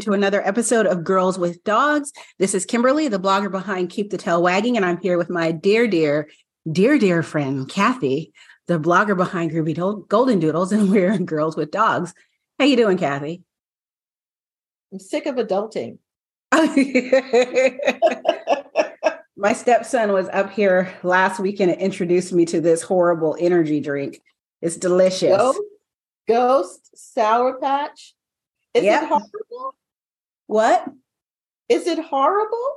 welcome to another episode of Girls with Dogs. This is Kimberly, the blogger behind Keep the Tail Wagging, and I'm here with my dear, dear, dear, dear friend, Cathy, the blogger behind Groovy Goldendoodles, and we're in Girls with Dogs. How you doing, Cathy? I'm sick of adulting. my stepson was up here last weekend and introduced me to this horrible energy drink. It's delicious. Ghost, Ghost Sour Patch. Is yep. it horrible? What? Is it horrible?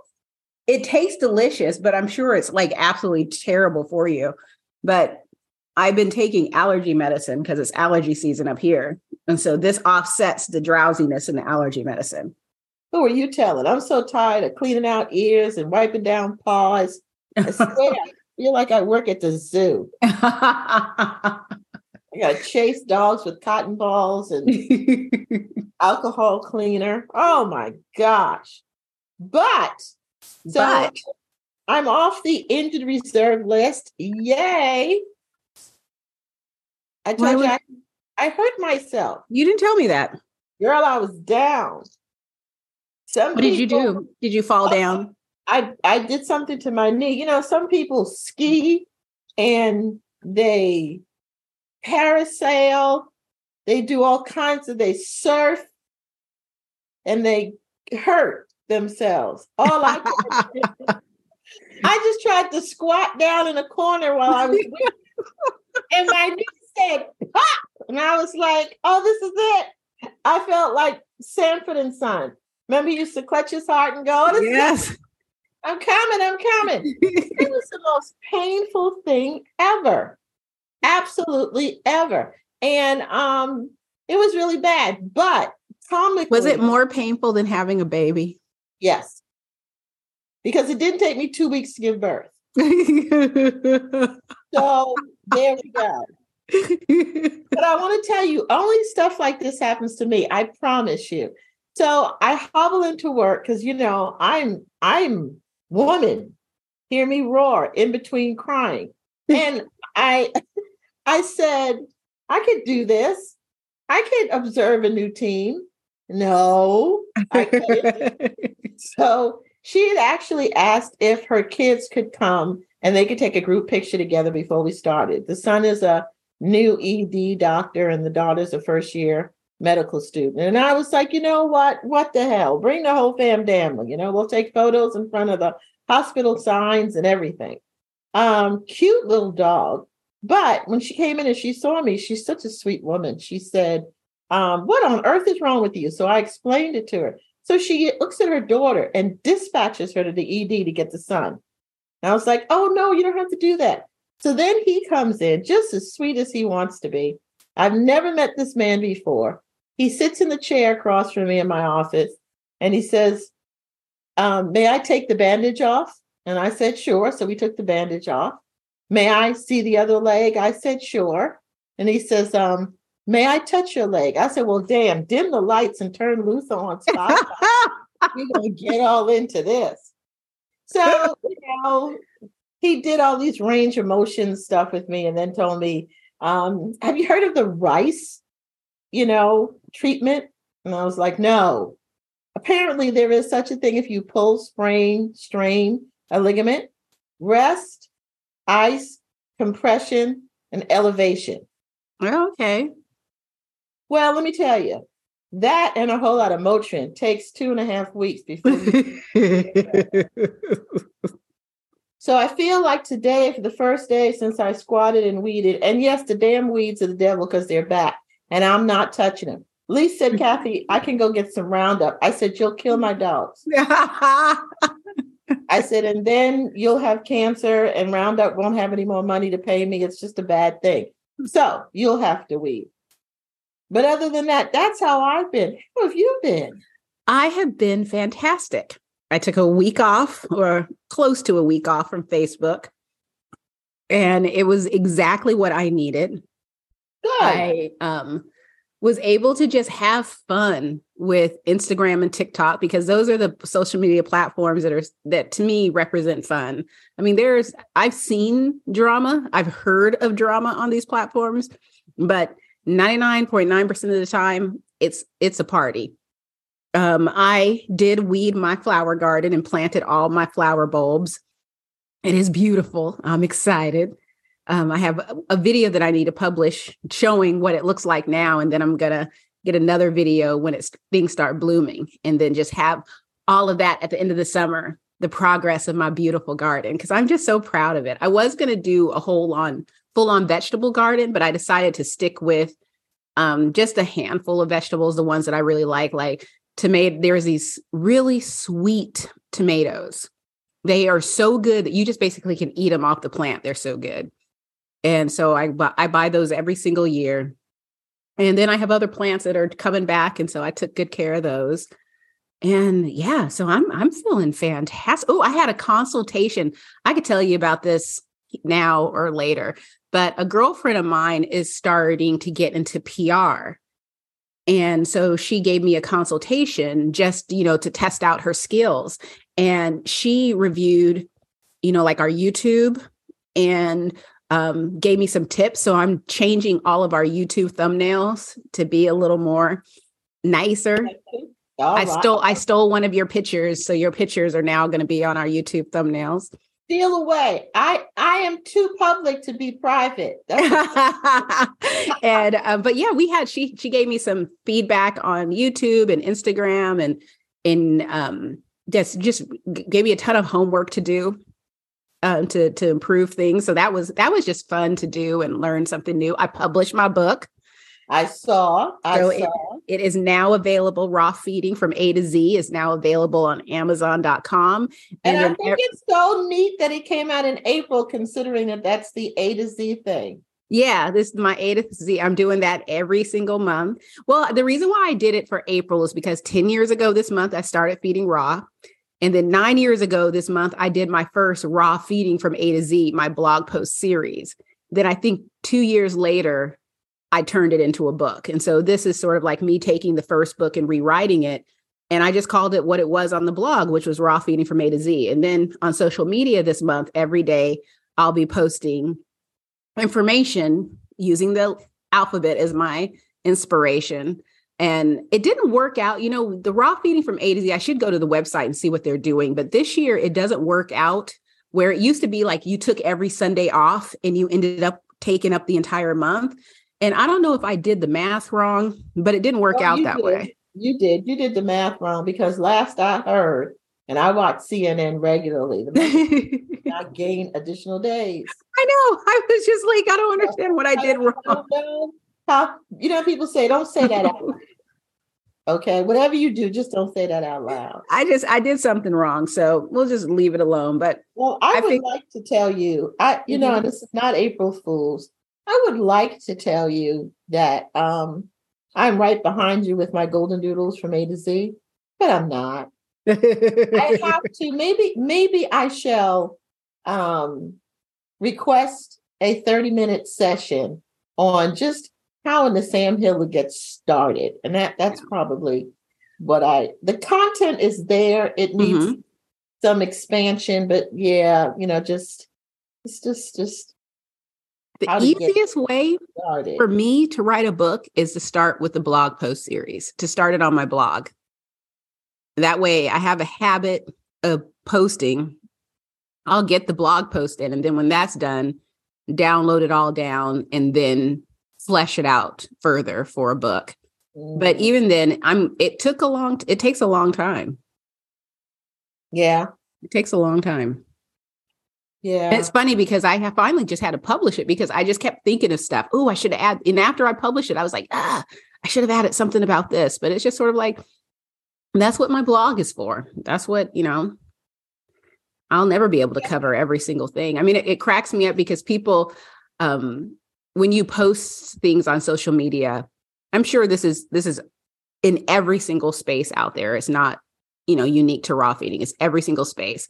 It tastes delicious, but I'm sure it's like absolutely terrible for you. But I've been taking allergy medicine because it's allergy season up here. And so this offsets the drowsiness in the allergy medicine. Who are you telling? I'm so tired of cleaning out ears and wiping down paws. I swear, I feel like I work at the zoo. I got to chase dogs with cotton balls and alcohol cleaner. Oh my gosh. But so but. I'm off the injured reserve list. Yay. I told you I, I, hurt myself. You didn't tell me that. Girl, I was down. Some what people, did you do? Did you fall oh, down? I I did something to my knee. You know, some people ski and they parasail, they do all kinds of they surf and they hurt themselves. All I I just tried to squat down in a corner while I was and my knee said pop and I was like, oh, this is it. I felt like Sanford and Son. Remember, he used to clutch his heart and go, oh, yes. I'm coming, I'm coming. it was the most painful thing ever absolutely ever. And um, it was really bad. But comically, was it more painful than having a baby? Yes, because it didn't take me two weeks to give birth. so there we go. but I want to tell you, only stuff like this happens to me. I promise you. So I hobble into work because you know I'm I'm woman. Hear me roar in between crying, and I I said, I could do this. I could observe a new team. No, I couldn't. so she had actually asked if her kids could come and they could take a group picture together before we started. The son is a new ED doctor and the daughter's a first year medical student. And I was like, you know what? What the hell? Bring the whole fam family. You know, we'll take photos in front of the hospital signs and everything. Um, cute little dog. But when she came in and she saw me, she's such a sweet woman. She said, um, What on earth is wrong with you? So I explained it to her. So she looks at her daughter and dispatches her to the ED to get the son. And I was like, Oh, no, you don't have to do that. So then he comes in, just as sweet as he wants to be. I've never met this man before. He sits in the chair across from me in my office and he says, um, May I take the bandage off? And I said, Sure. So we took the bandage off. May I see the other leg? I said, Sure. And he says, um, May I touch your leg? I said, Well, damn, dim the lights and turn Luther on Spotify. We're going to get all into this. So, you know, he did all these range of motion stuff with me and then told me, um, Have you heard of the rice, you know, treatment? And I was like, No. Apparently, there is such a thing if you pull, sprain, strain a ligament, rest, ice, compression, and elevation. Okay. Well, let me tell you, that and a whole lot of Motrin takes two and a half weeks before. so I feel like today, for the first day since I squatted and weeded, and yes, the damn weeds are the devil because they're back, and I'm not touching them. Lee said, Cathy, I can go get some Roundup. I said, You'll kill my dogs. I said, and then you'll have cancer and Roundup won't have any more money to pay me. It's just a bad thing. So you'll have to weed. But other than that, that's how I've been. How have you been? I have been fantastic. I took a week off or close to a week off from Facebook. And it was exactly what I needed. Good. I um was able to just have fun with Instagram and TikTok because those are the social media platforms that are that to me represent fun. I mean, there's I've seen drama, I've heard of drama on these platforms, but 99.9% of the time it's it's a party. um, I did weed my flower garden and planted all my flower bulbs. It is beautiful. I'm excited. Um, I have a, video that I need to publish showing what it looks like now, and then I'm gonna get another video when it's things start blooming, and then just have all of that at the end of the summer, the progress of my beautiful garden because I'm just so proud of it. I was gonna do a whole on full on vegetable garden, but I decided to stick with um, just a handful of vegetables, the ones that I really like, like tomato. There's these really sweet tomatoes. They are so good that you just basically can eat them off the plant. They're so good. And so I I buy those every single year. And then I have other plants that are coming back. And so I took good care of those. And yeah, so I'm I'm feeling fantastic. Oh, I had a consultation. I could tell you about this now or later, but a girlfriend of mine is starting to get into PR. And so she gave me a consultation just, you know, to test out her skills. And she reviewed, you know, like our YouTube and um, gave me some tips. So I'm changing all of our YouTube thumbnails to be a little more nicer. All I right. stole I stole one of your pictures, so your pictures are now going to be on our YouTube thumbnails. Steal away. I I am too public to be private. and um, but yeah, we had she she gave me some feedback on YouTube and Instagram and in um just just gave me a ton of homework to do um, to to improve things. So that was that was just fun to do and learn something new. I published my book. I saw. I so saw. It, it is now available. Raw feeding from A to Z is now available on Amazon.com. And, and I think it's so neat that it came out in April, considering that that's the A to Z thing. Yeah, this is my A to Z. I'm doing that every single month. Well, the reason why I did it for April is because 10 years ago this month, I started feeding raw. And then nine years ago this month, I did my first raw feeding from A to Z, my blog post series. Then I think two years later, I turned it into a book. And so this is sort of like me taking the first book and rewriting it. And I just called it what it was on the blog, which was raw feeding from A to Z. And then on social media this month, every day, I'll be posting information using the alphabet as my inspiration and it didn't work out. You know, the raw feeding from A to Z, I should go to the website and see what they're doing. But this year, it doesn't work out where it used to be like you took every Sunday off and you ended up taking up the entire month. And I don't know if I did the math wrong, but it didn't work well, out that did. way. You did. You did the math wrong because last I heard, and I watch CNN regularly, I gain additional days. I know. I was just like, I don't understand what I did wrong. How you know people say, don't say that out. Okay, whatever you do, just don't say that out loud. I just I did something wrong, so we'll just leave it alone. But well, I, I would think- like to tell you, I you mm-hmm. know, this is not April Fools. I would like to tell you that um I'm right behind you with my golden doodles from A to Z, but I'm not. I have to maybe maybe I shall um request a 30 minute session on just how in the Sam Hiller gets started. And that that's probably what I the content is there. It needs mm-hmm. some expansion, but yeah, you know, just it's just just the easiest way started. for me to write a book is to start with the blog post series, to start it on my blog. That way I have a habit of posting. I'll get the blog post in, and then when that's done, download it all down and then flesh it out further for a book. Mm. But even then, I'm it took a long it takes a long time. Yeah. It takes a long time. Yeah. And it's funny because I have finally just had to publish it because I just kept thinking of stuff. Oh, I should add. And after I published it, I was like, ah, I should have added something about this. But it's just sort of like, that's what my blog is for. That's what, you know, I'll never be able to cover every single thing. I mean, it, it cracks me up because people, um, when you post things on social media, I'm sure this is this is in every single space out there. It's not, you know, unique to raw feeding. It's every single space.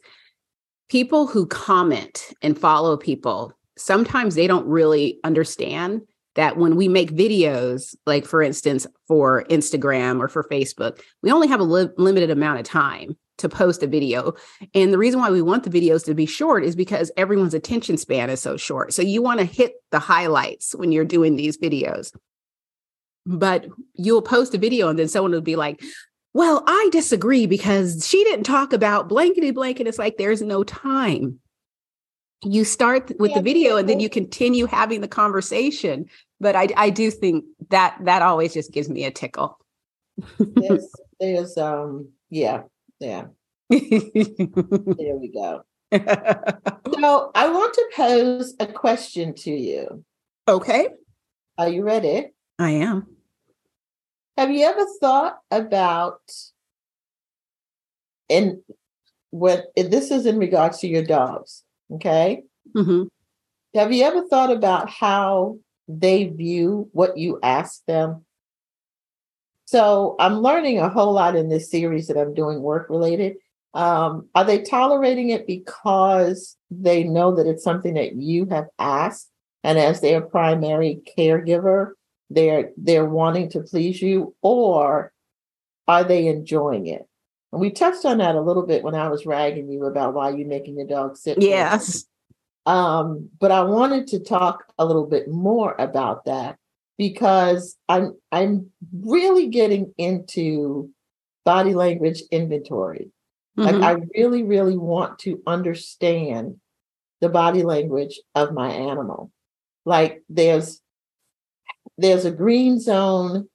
People who comment and follow people, sometimes they don't really understand that when we make videos, like for instance, for Instagram or for Facebook, we only have a li- limited amount of time to post a video. And the reason why we want the videos to be short is because everyone's attention span is so short. So you want to hit the highlights when you're doing these videos. But you'll post a video and then someone will be like, well, I disagree because she didn't talk about blankety blank. And It's like there's no time. You start with yeah, the video and then you continue having the conversation. But I, I do think that that always just gives me a tickle. there's, there's um yeah yeah. There we go. So i want to pose a question to you. Okay. Are you ready? I am. Have you ever thought about and what this is in regards to your dogs okay? Mm-hmm. have you ever thought about how they view what you ask them so I'm learning a whole lot in this series that I'm doing work related. Um, are they tolerating it because they know that it's something that you have asked, and as their primary caregiver, they're they're wanting to please you, or are they enjoying it? And we touched on that a little bit when I was ragging you about why you're making your dog sit. Yes. Um, but I wanted to talk a little bit more about that because I'm I'm really getting into body language inventory. Mm-hmm. Like I really, really want to understand the body language of my animal. Like there's there's a green zone,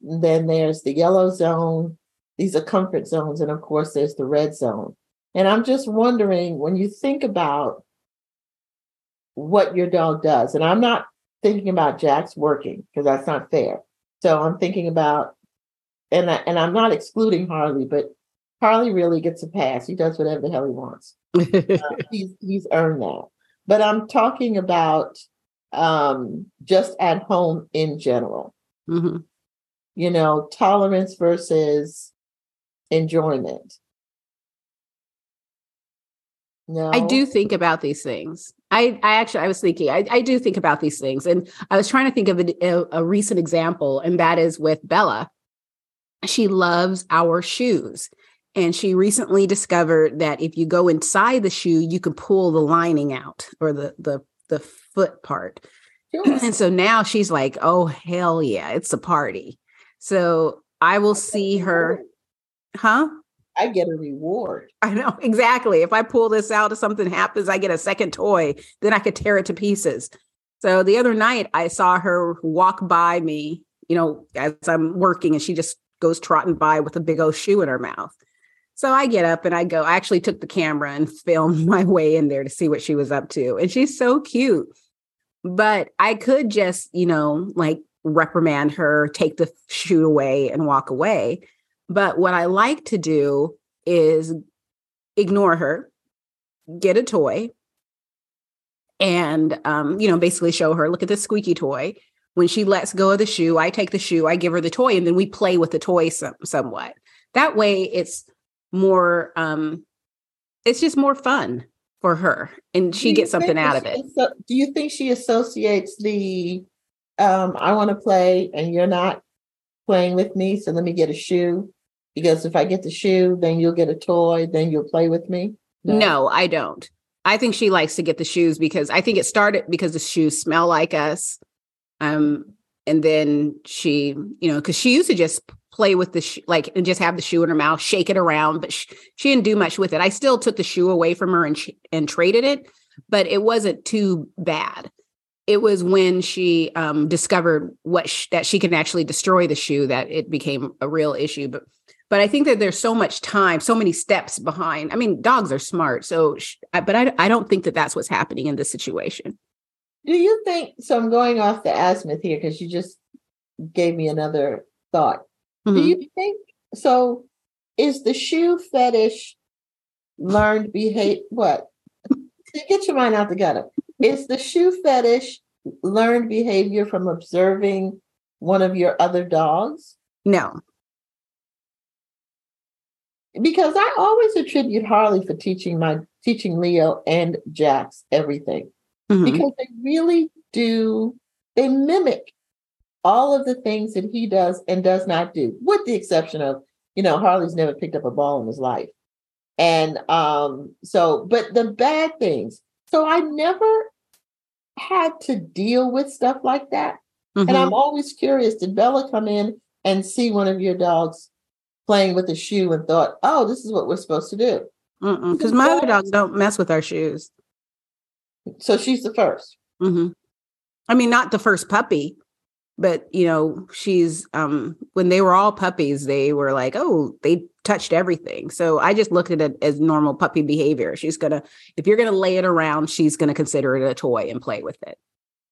then there's the yellow zone. These are comfort zones, and of course there's the red zone. And I'm just wondering when you think about what your dog does, and I'm not thinking about Jax working because that's not fair. So I'm thinking about, and I, and I'm not excluding Harley, but Harley really gets a pass. He does whatever the hell he wants. uh, he's he's earned that. But I'm talking about um, just at home in general. Mm-hmm. You know, tolerance versus enjoyment. No. I do think about these things. I, I actually, I was thinking, I, I do think about these things. And I was trying to think of a, a recent example, and that is with Bella. She loves our shoes. And she recently discovered that if you go inside the shoe, you can pull the lining out or the the the foot part. And so now she's like, oh hell yeah, it's a party. So I will see her, huh? I get a reward. I know exactly. If I pull this out, if something happens, I get a second toy, then I could tear it to pieces. So the other night, I saw her walk by me, you know, as I'm working, and she just goes trotting by with a big old shoe in her mouth. So I get up and I go. I actually took the camera and filmed my way in there to see what she was up to. And she's so cute. But I could just, you know, like reprimand her, take the shoe away, and walk away. But what I like to do is ignore her, get a toy, and um, you know, basically show her, look at this squeaky toy. When she lets go of the shoe, I take the shoe, I give her the toy, and then we play with the toy some, somewhat. That way, it's more, um, it's just more fun for her, and she gets something out of it. So, do you think she associates the um, "I want to play" and you're not playing with me, so let me get a shoe? because if I get the shoe, then you'll get a toy, then you'll play with me? No, no I don't. I think she likes to get the shoes because I think it started because the shoes smell like us. Um, and then she, you know, because she used to just play with the sh- like and just have the shoe in her mouth, shake it around, but sh- she didn't do much with it. I still took the shoe away from her and sh- and traded it, but it wasn't too bad. It was when she um, discovered what sh- that she can actually destroy the shoe that it became a real issue. But but i think that there's so much time so many steps behind i mean dogs are smart so but i, I don't think that that's what's happening in this situation do you think so i'm going off the azimuth here because you just gave me another thought mm-hmm. do you think so is the shoe fetish learned behavior what get your mind out the gutter is the shoe fetish learned behavior from observing one of your other dogs no because I always attribute Harley for teaching my teaching Leo and Jax everything mm-hmm. because they really do they mimic all of the things that he does and does not do, with the exception of you know Harley's never picked up a ball in his life, and um so but the bad things. So I never had to deal with stuff like that, mm-hmm. and I'm always curious. Did Bella come in and see one of your dogs playing with a shoe and thought, "Oh, this is what we're supposed to do." Because my other dogs don't mess with our shoes. So she's the 1st mm-hmm. I mean, not the first puppy, but you know, she's um when they were all puppies, they were like, oh, they touched everything. So I just looked at it as normal puppy behavior. She's gonna, if you're gonna lay it around, she's gonna consider it a toy and play with it.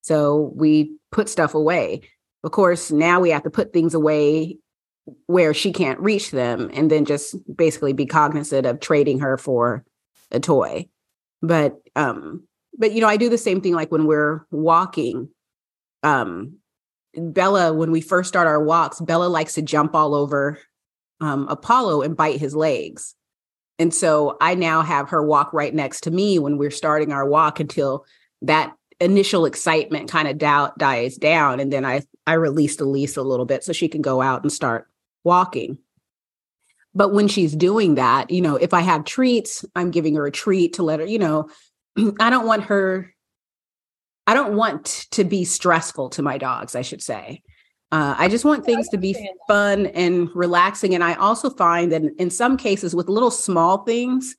So we put stuff away. Of course, now we have to put things away where she can't reach them and then just basically be cognizant of trading her for a toy. But um but you know, I do the same thing like when we're walking. Um Bella, when we first start our walks, Bella likes to jump all over um, Apollo and bite his legs. And so I now have her walk right next to me when we're starting our walk until that initial excitement kind of doubt dies down. And then I I release Elise a little bit so she can go out and start walking. But when she's doing that, you know, if I have treats, I'm giving her a treat to let her, you know, I don't want her, I don't want to be stressful to my dogs, I should say. Uh, I just want things to be fun and relaxing. And I also find that in some cases, with little small things,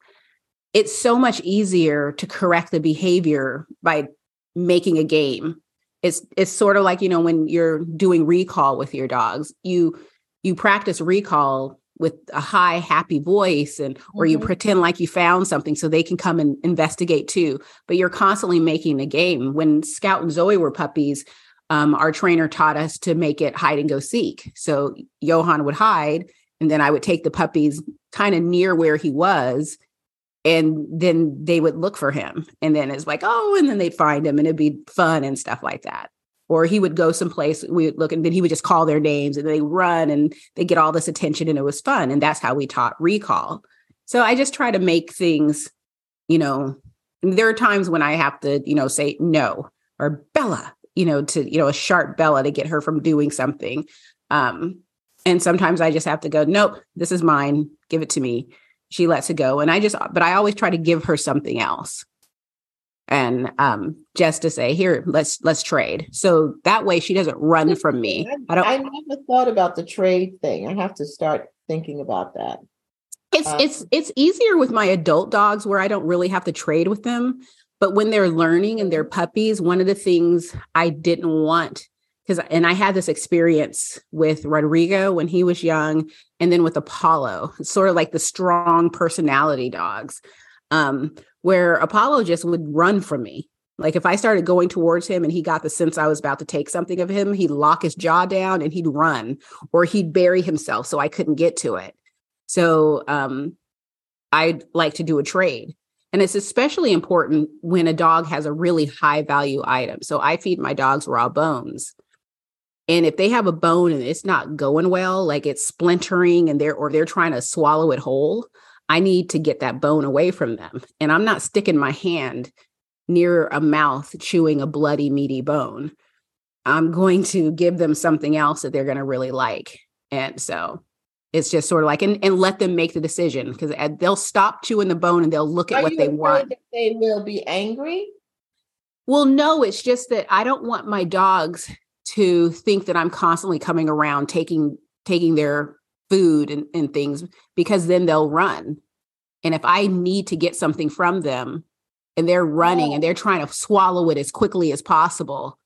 it's so much easier to correct the behavior by making a game. It's it's sort of like you know when you're doing recall with your dogs, you you practice recall with a high happy voice and or mm-hmm. you pretend like you found something so they can come and investigate too. But you're constantly making a game. When scout and zoe were puppies um, our trainer taught us to make it hide and go seek. So johan would hide and then i would take the puppies kind of near where he was and then they would look for him. And then it's like oh and then they'd find him and it'd be fun and stuff like that or he would go someplace we would look and then he would just call their names and they run and they get all this attention and it was fun and that's how we taught recall. So i just try to make things you know there are times when i have to you know say no or bella you know to you know a sharp bella to get her from doing something. Um and sometimes i just have to go nope this is mine give it to me. She lets it go and i just but i always try to give her something else and um, just to say here let's let's trade. So that way she doesn't run from me. i don't i never thought about the trade thing. I have to start thinking about that. It's um, it's it's easier with my adult dogs where i don't really have to trade with them but when they're learning and they're puppies one of the things i didn't want because and i had this experience with rodrigo when he was young and then with apollo it's sort of like the strong personality dogs um, where Apollo just would run from me. Like if I started going towards him and he got the sense I was about to take something of him, he'd lock his jaw down and he'd run or he'd bury himself so I couldn't get to it. So um, I'd like to do a trade. And it's especially important when a dog has a really high value item. So I feed my dogs raw bones. And if they have a bone and it's not going well, like it's splintering and they're or they're trying to swallow it whole, I need to get that bone away from them. And I'm not sticking my hand near a mouth chewing a bloody, meaty bone. I'm going to give them something else that they're going to really like. And so it's just sort of like, and, and let them make the decision because uh, they'll stop chewing the bone and they'll look at Are what they want. they will be angry? Well, no, it's just that I don't want my dogs to think that I'm constantly coming around taking taking their food and, and things because then they'll run. And if I need to get something from them and they're running and they're oh. trying to swallow it as quickly as possible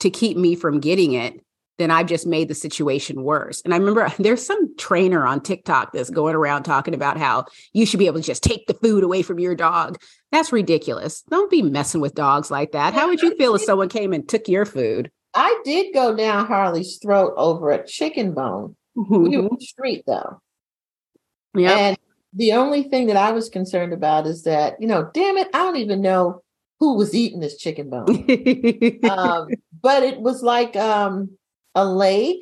to keep me from getting it, then I've just made the situation worse. And I remember there's some trainer on TikTok that's going around talking about how you should be able to just take the food away from your dog. That's ridiculous. Don't be messing with dogs like that. How would you feel if someone came and took your food? I did go down Harley's throat over a chicken bone. Mm-hmm. We were street though. Yeah. And the only thing that I was concerned about is that, you know, damn it, I don't even know who was eating this chicken bone. um, but it was like um, a leg,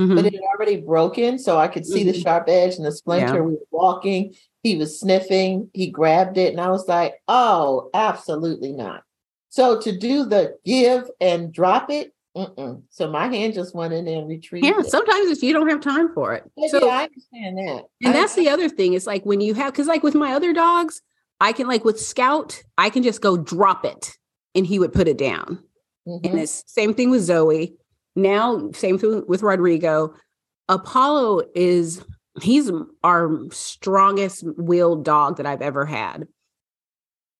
mm-hmm. but it had already broken. So I could see mm-hmm. the sharp edge and the splinter. Yeah. We were walking. He was sniffing. He grabbed it. And I was like, oh, absolutely not. So to do the give and drop it, Mm-mm. So my hand just went in there and retrieved. Yeah, it. sometimes if you don't have time for it. Yeah, so, yeah, I understand that. And I, that's the other thing. It's like when you have, because like with my other dogs, I can like with Scout, I can just go drop it, and he would put it down. Mm-hmm. And it's same thing with Zoe. Now, same thing with Rodrigo. Apollo is he's our strongest willed dog that I've ever had.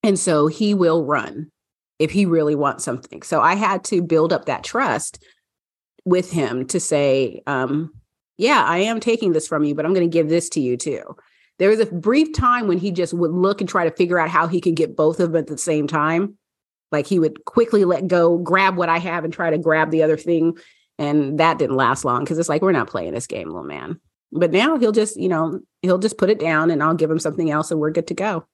And so he will run if he really wants something. So I had to build up that trust with him to say, um, yeah, I am taking this from you, but I'm going to give this to you too. There was a brief time when he just would look and try to figure out how he could get both of them at the same time. Like he would quickly let go, grab what I have, and try to grab the other thing. And that didn't last long because it's like, we're not playing this game, little man. But now he'll just, you know, he'll just put it down and I'll give him something else and we're good to go.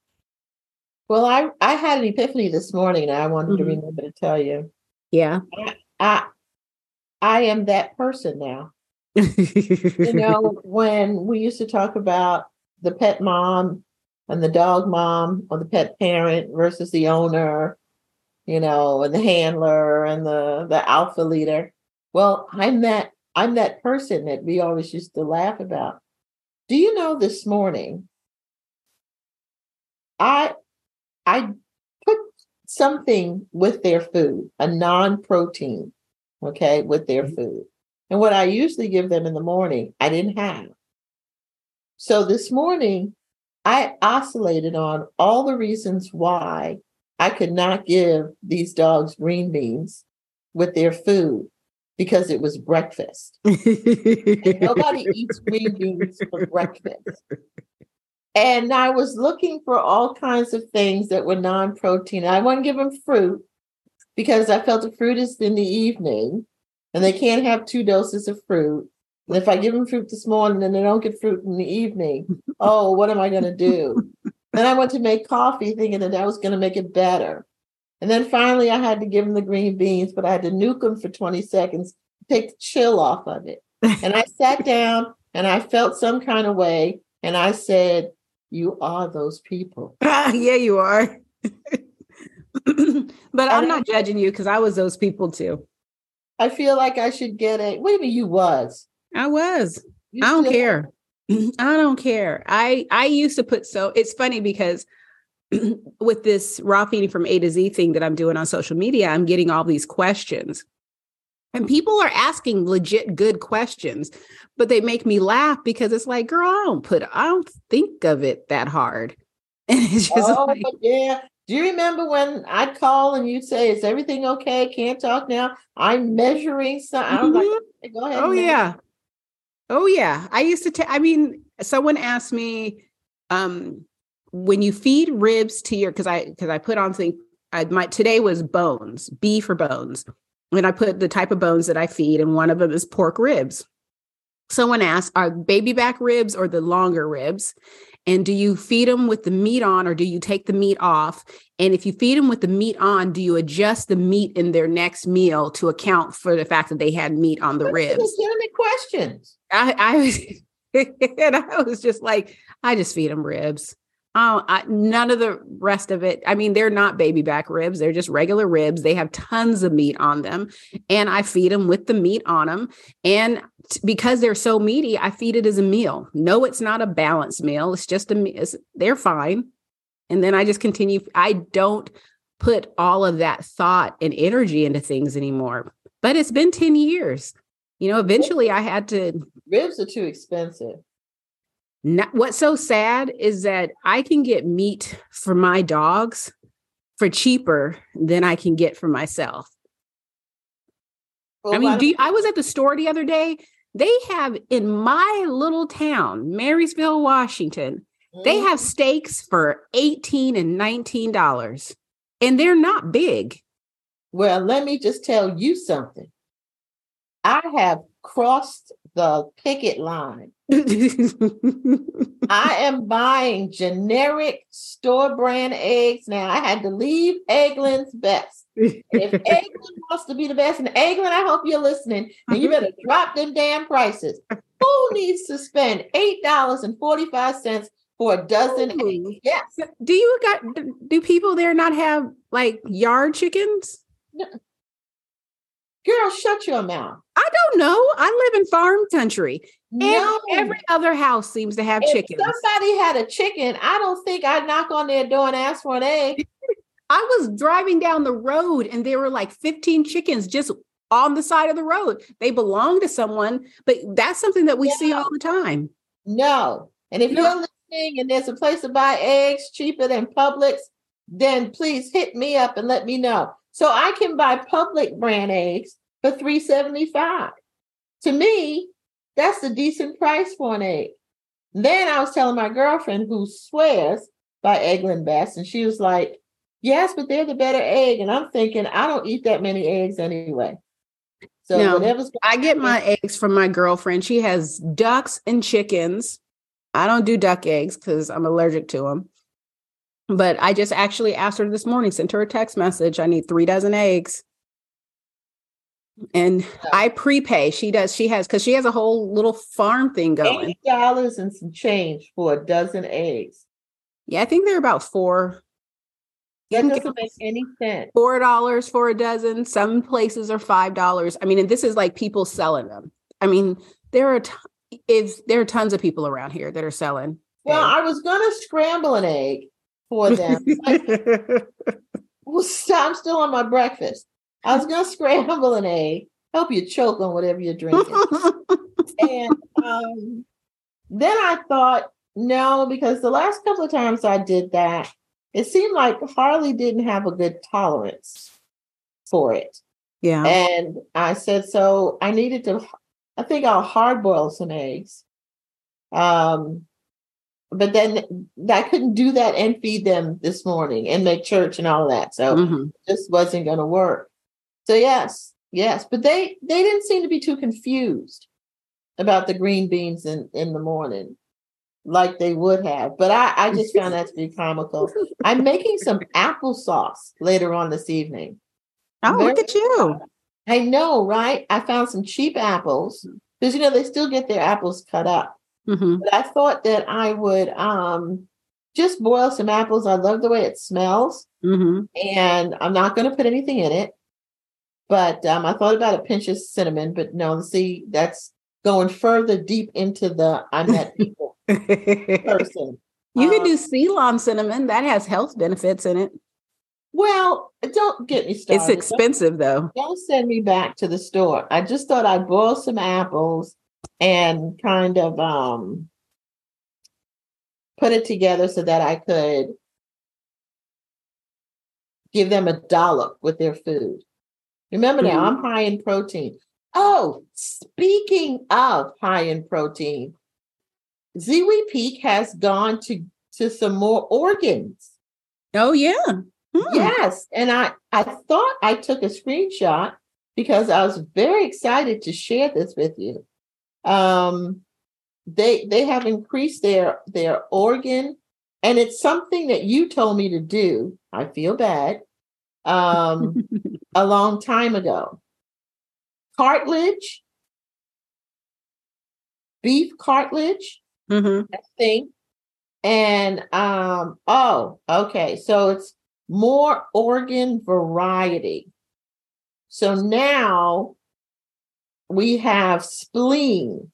Well, I, I had an epiphany this morning and I wanted mm-hmm. to remember to tell you. Yeah. I, I, I am that person now. you know, when we used to talk about the pet mom and the dog mom or the pet parent versus the owner, you know, and the handler and the the alpha leader. Well, I'm that I'm that person that we always used to laugh about. Do you know this morning I I put something with their food, a non-protein, okay, with their mm-hmm. food. And what I usually give them in the morning, I didn't have. So this morning, I oscillated on all the reasons why I could not give these dogs green beans with their food because it was breakfast. nobody eats green beans for breakfast. And I was looking for all kinds of things that were non protein. I to give them fruit because I felt the fruit is in the evening and they can't have two doses of fruit. And if I give them fruit this morning and they don't get fruit in the evening, oh, what am I going to do? then I went to make coffee thinking that that was going to make it better. And then finally, I had to give them the green beans, but I had to nuke them for 20 seconds, take the chill off of it. And I sat down and I felt some kind of way. And I said, You are those people. yeah, you are. but I'm not judging you because I was those people too. I feel like I should get a. What do you mean you was? I was. You I don't care. I don't care. I I used to put so. It's funny because with this raw feeding from A to Z thing that I'm doing on social media, I'm getting all these questions. And people are asking legit good questions, but they make me laugh because it's like, girl, I don't put, I don't think of it that hard. And it's just oh, like, yeah. Do you remember when I'd call and you'd say, "Is everything okay? Can't talk now. I'm measuring something." Mm-hmm. Like, Go ahead. Oh yeah. Oh yeah. I used to. T- I mean, someone asked me, um, when you feed ribs to your because I because I put on thing. I my today was bones, B for bones, and I put the type of bones that I feed, and one of them is pork ribs. Someone asked, "Are baby back ribs or the longer ribs?" And do you feed them with the meat on or do you take the meat off? And if you feed them with the meat on, do you adjust the meat in their next meal to account for the fact that they had meat on the That's ribs? Legitimate questions. I, I was, and I was just like, I just feed them ribs. Oh, I, none of the rest of it. I mean, they're not baby back ribs. They're just regular ribs. They have tons of meat on them. And I feed them with the meat on them. And t- because they're so meaty, I feed it as a meal. No, it's not a balanced meal. It's just a, it's, they're fine. And then I just continue. I don't put all of that thought and energy into things anymore. But it's been 10 years. You know, eventually I had to. Ribs are too expensive. Not, what's so sad is that I can get meat for my dogs for cheaper than I can get for myself. Well, I mean, you, I was at the store the other day. They have in my little town, Marysville, Washington, mm. they have steaks for 18 and 19 dollars. And they're not big. Well, let me just tell you something. I have crossed the picket line. I am buying generic store brand eggs now. I had to leave Eggland's best. if Eggland wants to be the best, and Eggland, I hope you're listening, and you better drop them damn prices. Who needs to spend eight dollars and forty five cents for a dozen eggs? Yes. Do you got? Do people there not have like yard chickens? No. Girl, shut your mouth. I don't know. I live in farm country. No. Every, every other house seems to have if chickens. Somebody had a chicken. I don't think I'd knock on their door and ask for an egg. I was driving down the road and there were like 15 chickens just on the side of the road. They belong to someone, but that's something that we yeah. see all the time. No. And if no. you're listening and there's a place to buy eggs cheaper than Publix, then please hit me up and let me know. So I can buy Publix brand eggs for 375. To me, that's a decent price for an egg. Then I was telling my girlfriend who swears by Eggland Best, and she was like, Yes, but they're the better egg. And I'm thinking, I don't eat that many eggs anyway. So no, whatever's I get my eggs from my girlfriend. She has ducks and chickens. I don't do duck eggs because I'm allergic to them. But I just actually asked her this morning, sent her a text message. I need three dozen eggs. And I prepay. She does, she has, because she has a whole little farm thing going. $8 and some change for a dozen eggs. Yeah, I think they're about four. That doesn't make any sense. Four dollars for a dozen. Some places are five dollars. I mean, and this is like people selling them. I mean, there are t- if there are tons of people around here that are selling. Well, eggs. I was gonna scramble an egg for them. well, I'm still on my breakfast. I was gonna scramble an egg. Help you choke on whatever you're drinking. and um, then I thought, no, because the last couple of times I did that, it seemed like Harley didn't have a good tolerance for it. Yeah. And I said, so I needed to, I think I'll hard boil some eggs. Um, but then I couldn't do that and feed them this morning and make church and all that. So mm-hmm. this wasn't going to work. So yes, yes, but they they didn't seem to be too confused about the green beans in in the morning like they would have. But I, I just found that to be comical. I'm making some applesauce later on this evening. Oh, Very look at you. I know, right? I found some cheap apples because you know they still get their apples cut up. Mm-hmm. But I thought that I would um just boil some apples. I love the way it smells. Mm-hmm. And I'm not going to put anything in it. But um, I thought about a pinch of cinnamon, but no, see, that's going further deep into the I met people person. You um, could do Ceylon cinnamon. That has health benefits in it. Well, don't get me started. It's expensive don't, though. Don't send me back to the store. I just thought I'd boil some apples and kind of um put it together so that I could give them a dollop with their food. Remember mm-hmm. now, I'm high in protein. Oh, speaking of high in protein, ZiwiPeak has gone to to some more organs. Oh yeah. Hmm. Yes, and I I thought I took a screenshot because I was very excited to share this with you. Um they they have increased their their organ and it's something that you told me to do. I feel bad. Um a long time ago. Cartilage beef cartilage mm-hmm. I think. And um, oh, okay. So it's more organ variety. So now we have spleen.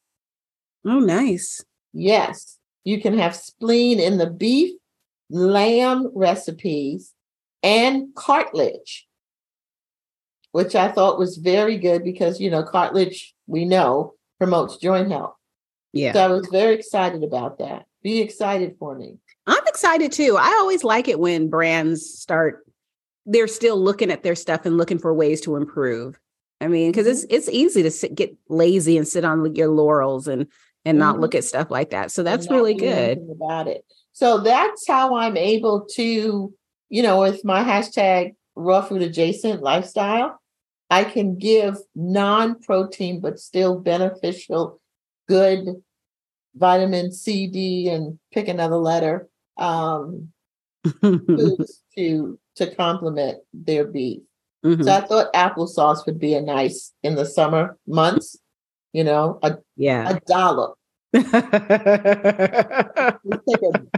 Oh, nice. Yes. You can have spleen in the beef, lamb recipes, and cartilage, which I thought was very good because, you know, cartilage, we know, promotes joint health. Yeah. So I was very excited about that. Be excited for me. I'm excited too. I always like it when brands start they're still looking at their stuff and looking for ways to improve. I mean, because it's mm-hmm. it's easy to sit, get lazy and sit on your laurels and and not mm-hmm. look at stuff like that. So that's really good about it. So that's how I'm able to, you know, with my hashtag raw food adjacent lifestyle, I can give non-protein but still beneficial, good vitamin C, D, and pick another letter um, foods to to complement their beef. Mm-hmm. So I thought applesauce would be a nice in the summer months. You know, a yeah, a dollop. take a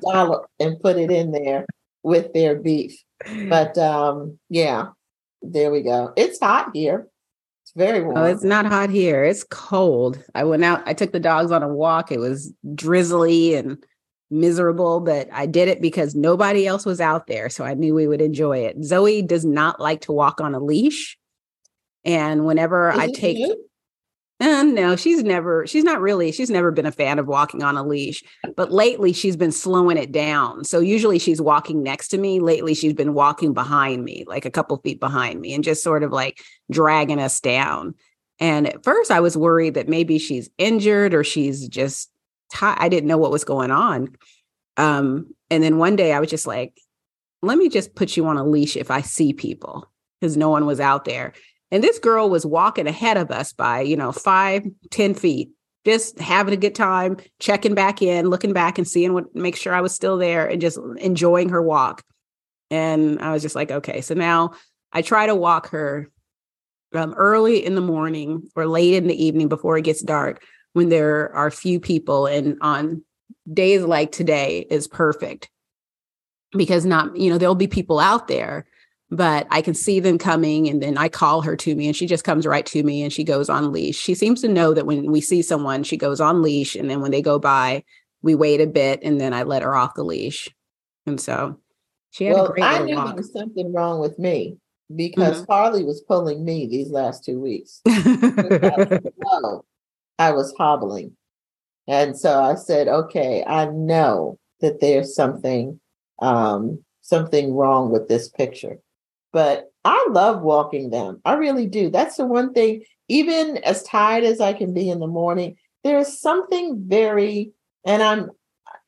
dollop and put it in there with their beef. But um, yeah, there we go. It's hot here. It's very warm. Oh, it's not hot here. It's cold. I went out, I took the dogs on a walk. It was drizzly and miserable, but I did it because nobody else was out there. So I knew we would enjoy it. Zoe does not like to walk on a leash. And whenever Is I take, and uh, no, she's never, she's not really, she's never been a fan of walking on a leash, but lately she's been slowing it down. So usually she's walking next to me. Lately she's been walking behind me, like a couple feet behind me, and just sort of like dragging us down. And at first I was worried that maybe she's injured or she's just, I didn't know what was going on. Um, and then one day I was just like, let me just put you on a leash if I see people because no one was out there. And this girl was walking ahead of us by, you know, five, ten feet, just having a good time, checking back in, looking back and seeing what, make sure I was still there and just enjoying her walk. And I was just like, okay, so now I try to walk her um, early in the morning or late in the evening before it gets dark when there are few people. And on days like today is perfect because not, you know, there'll be people out there but I can see them coming and then I call her to me and she just comes right to me and she goes on leash. She seems to know that when we see someone, she goes on leash and then when they go by, we wait a bit and then I let her off the leash. And so she had well, a great I knew walk. there was something wrong with me because Mm-hmm. Harley was pulling me these last two weeks. I was hobbling. And so I said, okay, I know that there's something um something wrong with this picture. But I love walking them. I really do. That's the one thing, even as tired as I can be in the morning, there's something very, and I'm,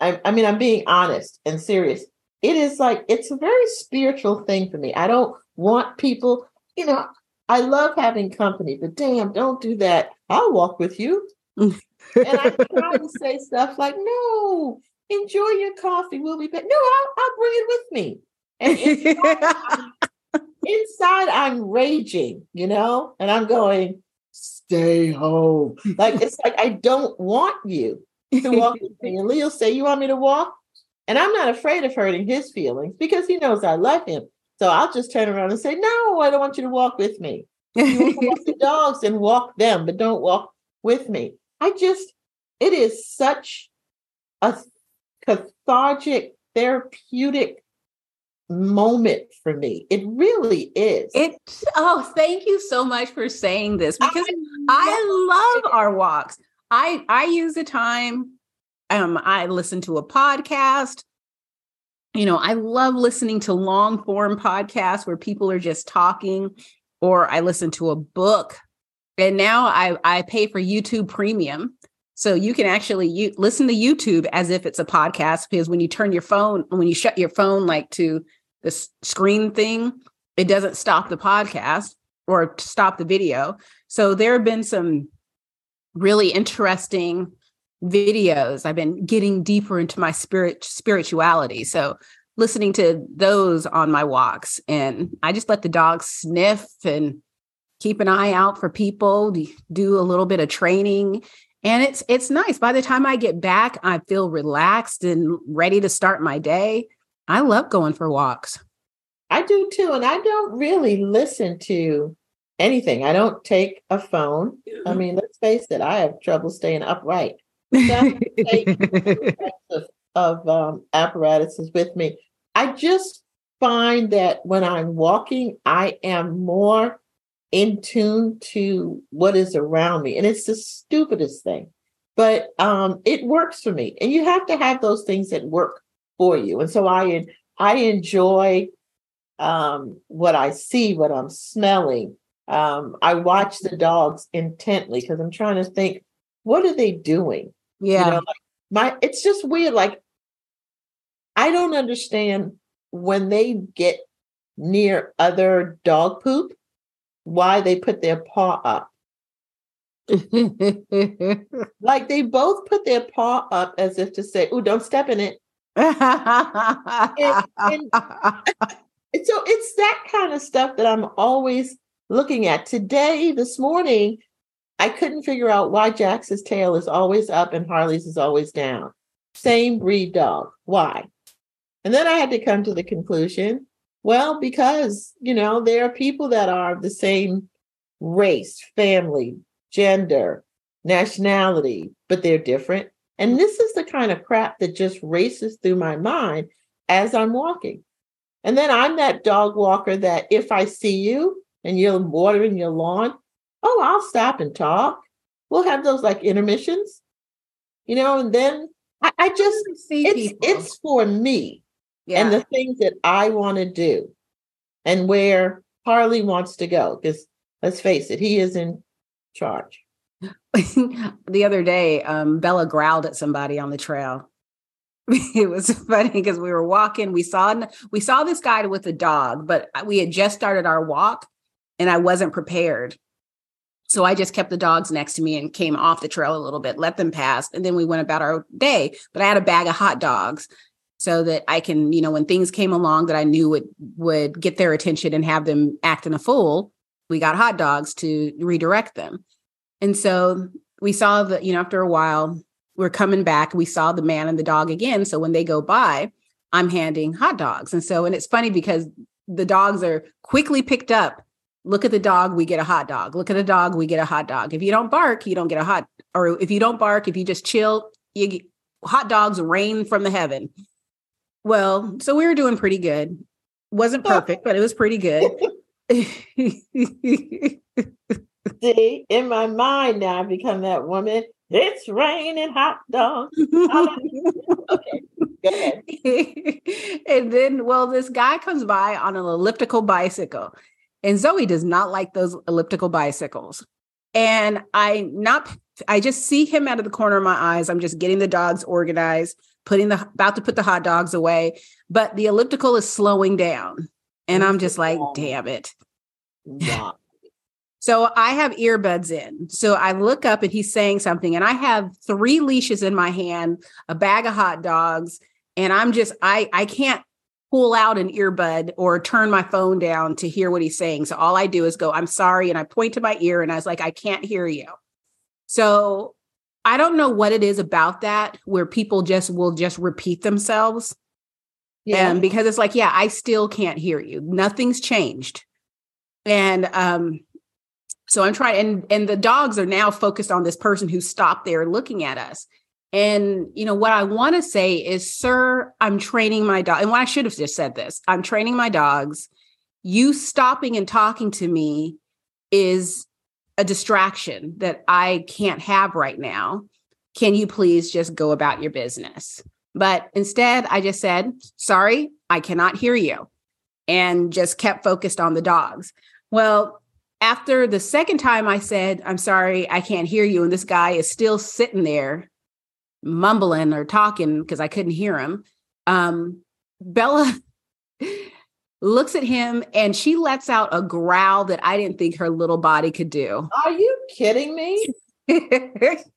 I, I mean, I'm being honest and serious. It is like, it's a very spiritual thing for me. I don't want people, you know, I love having company, but damn, don't do that. I'll walk with you. Mm. and I try to say stuff like, no, enjoy your coffee. We'll be back. No, I'll, I'll bring it with me. And inside, I'm, inside, I'm raging, you know, and I'm going, stay home. Like, it's like, I don't want you to walk with me. And Leo say, you want me to walk? And I'm not afraid of hurting his feelings because he knows I love him. So I'll just turn around and say, no, I don't want you to walk with me. You walk the dogs and walk them, but don't walk with me. I just, it is such a cathartic, therapeutic moment for me. It really is. It oh, thank you so much for saying this because I, love our walks. I I use the time. Um, I listen to a podcast. You know, I love listening to long form podcasts where people are just talking, or I listen to a book. And now I I pay for YouTube Premium. So you can actually you, listen to YouTube as if it's a podcast because when you turn your phone, when you shut your phone like to the screen thing, it doesn't stop the podcast or stop the video. So there have been some really interesting videos. I've been getting deeper into my spirit spirituality. So listening to those on my walks. And I just let the dogs sniff and keep an eye out for people, do a little bit of training. And it's it's nice. By the time i get back i feel relaxed and ready to start my day. I love going for walks. I do too and i don't really listen to anything. I don't take a phone. I mean let's face it i have trouble staying upright. Of, of um, apparatuses with me i just find that when i'm walking i am more in tune to what is around me. And it's the stupidest thing, but um, it works for me. And you have to have those things that work for you. And so I, I enjoy um, what I see, what I'm smelling. Um, I watch the dogs intently because I'm trying to think, what are they doing? Yeah. You know, like my, it's just weird. Like, I don't understand when they get near other dog poop why they put their paw up. like they both put their paw up as if to say, "Oh, don't step in it." and, and, so it's that kind of stuff that I'm always looking at. Today, this morning, I couldn't figure out why Jax's tail is always up and Harley's is always down. Same breed dog. Why? And then I had to come to the conclusion well, because, you know, there are people that are the same race, family, gender, nationality, but they're different. And this is the kind of crap that just races through my mind as I'm walking. And then I'm that dog walker that if I see you and you're watering your lawn, oh, I'll stop and talk. we'll have those like intermissions, you know, and then I, I just see it's people. it's for me yeah. and the things that I want to do and where Harley wants to go. Because let's face it, he is in charge. the other day, um, Bella growled at somebody on the trail. it was funny because we were walking. We saw we saw this guy with a dog, but we had just started our walk, and I wasn't prepared. So I just kept the dogs next to me and came off the trail a little bit, let them pass, and then we went about our day. But I had a bag of hot dogs so that I can, you know, when things came along that I knew would would get their attention and have them acting a fool, we got hot dogs to redirect them. And so we saw that, you know, after a while, we're coming back, we saw the man and the dog again. So when they go by, I'm handing hot dogs. And so, and it's funny because the dogs are quickly picked up. Look at the dog, we get a hot dog. Look at the dog, we get a hot dog. If you don't bark, you don't get a hot, or if you don't bark, if you just chill, you get, hot dogs rain from the heaven. Well, so we were doing pretty good. Wasn't perfect, but it was pretty good. See, in my mind now, I become that woman. It's raining hot dogs. okay, go ahead. and then, well, this guy comes by on an elliptical bicycle, and Zoe does not like those elliptical bicycles. And I not, I just see him out of the corner of my eyes. I'm just getting the dogs organized putting the about to put the hot dogs away, but the elliptical is slowing down. And I'm just like, damn it. So I have earbuds in. So I look up and he's saying something, and I have three leashes in my hand, a bag of hot dogs, and I'm just I I can't pull out an earbud or turn my phone down to hear what he's saying. So all I do is go, I'm sorry, and I point to my ear and I was like, I can't hear you. So I don't know what it is about that where people just will just repeat themselves. Yeah. And because it's like, yeah, I still can't hear you. Nothing's changed. And um, so I'm trying and and the dogs are now focused on this person who stopped there looking at us. And you know what I want to say is, sir, I'm training my dog. And what I should have just said this: I'm training my dogs. You stopping and talking to me is a distraction that I can't have right now. Can you please just go about your business? But instead, I just said, sorry, I cannot hear you, and just kept focused on the dogs. Well, after the second time I said, I'm sorry, I can't hear you, and this guy is still sitting there mumbling or talking because I couldn't hear him. Um, Bella looks at him and she lets out a growl that I didn't think her little body could do. Are you kidding me? and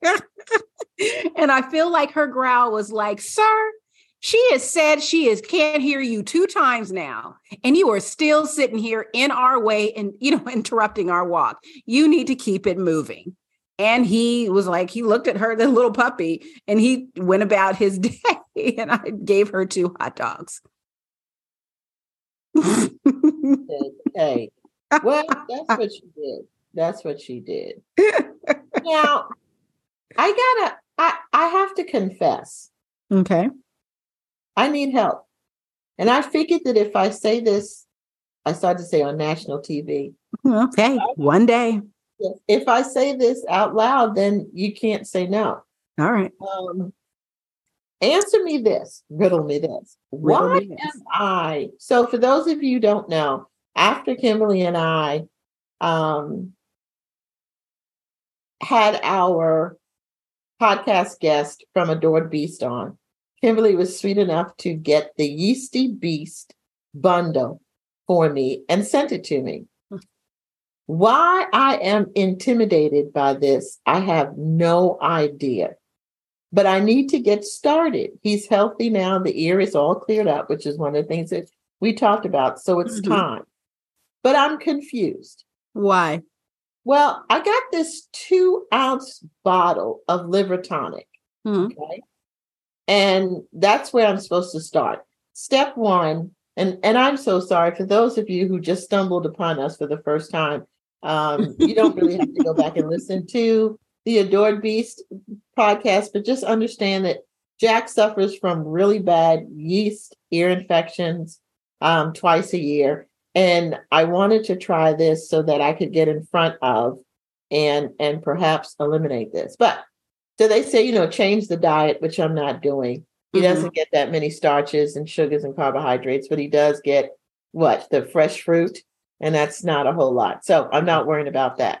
I feel like her growl was like, Sir, she has said she is can't hear you two times now, and you are still sitting here in our way and you know interrupting our walk. You need to keep it moving. And he was like, he looked at her, the little puppy, and he went about his day. And I gave her two hot dogs hey, well, that's what she did. That's what she did. now, I gotta, I, I have to confess. Okay. I need help. And I figured that if I say this, I started to say on national TV. Okay, one day. If I say this out loud, then you can't say no. All right. Um, answer me this, riddle me this. Riddle Why me this. am I? So, for those of you who don't know, after Kimberly and I um, had our podcast guest from Adored Beast on, Kimberly was sweet enough to get the Yeasty Beast bundle for me and sent it to me. Why I am intimidated by this, I have no idea but I need to get started. He's healthy now. The ear is all cleared up, which is one of the things that we talked about. So it's mm-hmm. time. But I'm confused. Why? Well, I got this two ounce bottle of liver tonic. Mm-hmm. Okay. And that's where I'm supposed to start. Step one, and, and I'm so sorry for those of you who just stumbled upon us for the first time. Um, you don't really have to go back and listen to the Adored Beast podcast, but just understand that Jack suffers from really bad yeast ear infections um, twice a year. And I wanted to try this so that I could get in front of and and perhaps eliminate this. But so they say, you know, change the diet, which I'm not doing. He mm-hmm. doesn't get that many starches and sugars and carbohydrates, but he does get what the fresh fruit, and that's not a whole lot. So I'm not worrying about that.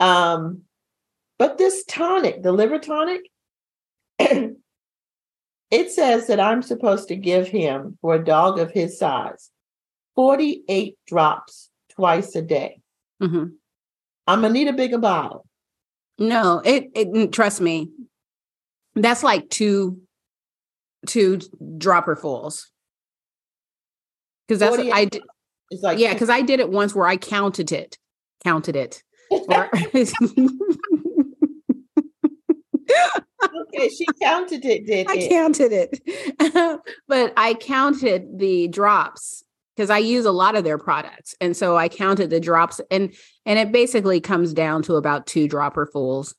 Um, but this tonic, the liver tonic, it says that I'm supposed to give him for a dog of his size 48 drops twice a day. Mm-hmm. I'm gonna need a bigger bottle. No, it, it trust me, that's like two two dropper fulls. Because that's what I did. It's like yeah, because I did it once where I counted it, counted it. okay, she counted it, did I it? counted it. but I counted the drops because I use a lot of their products. And so I counted the drops and and it basically comes down to about two dropper fulls.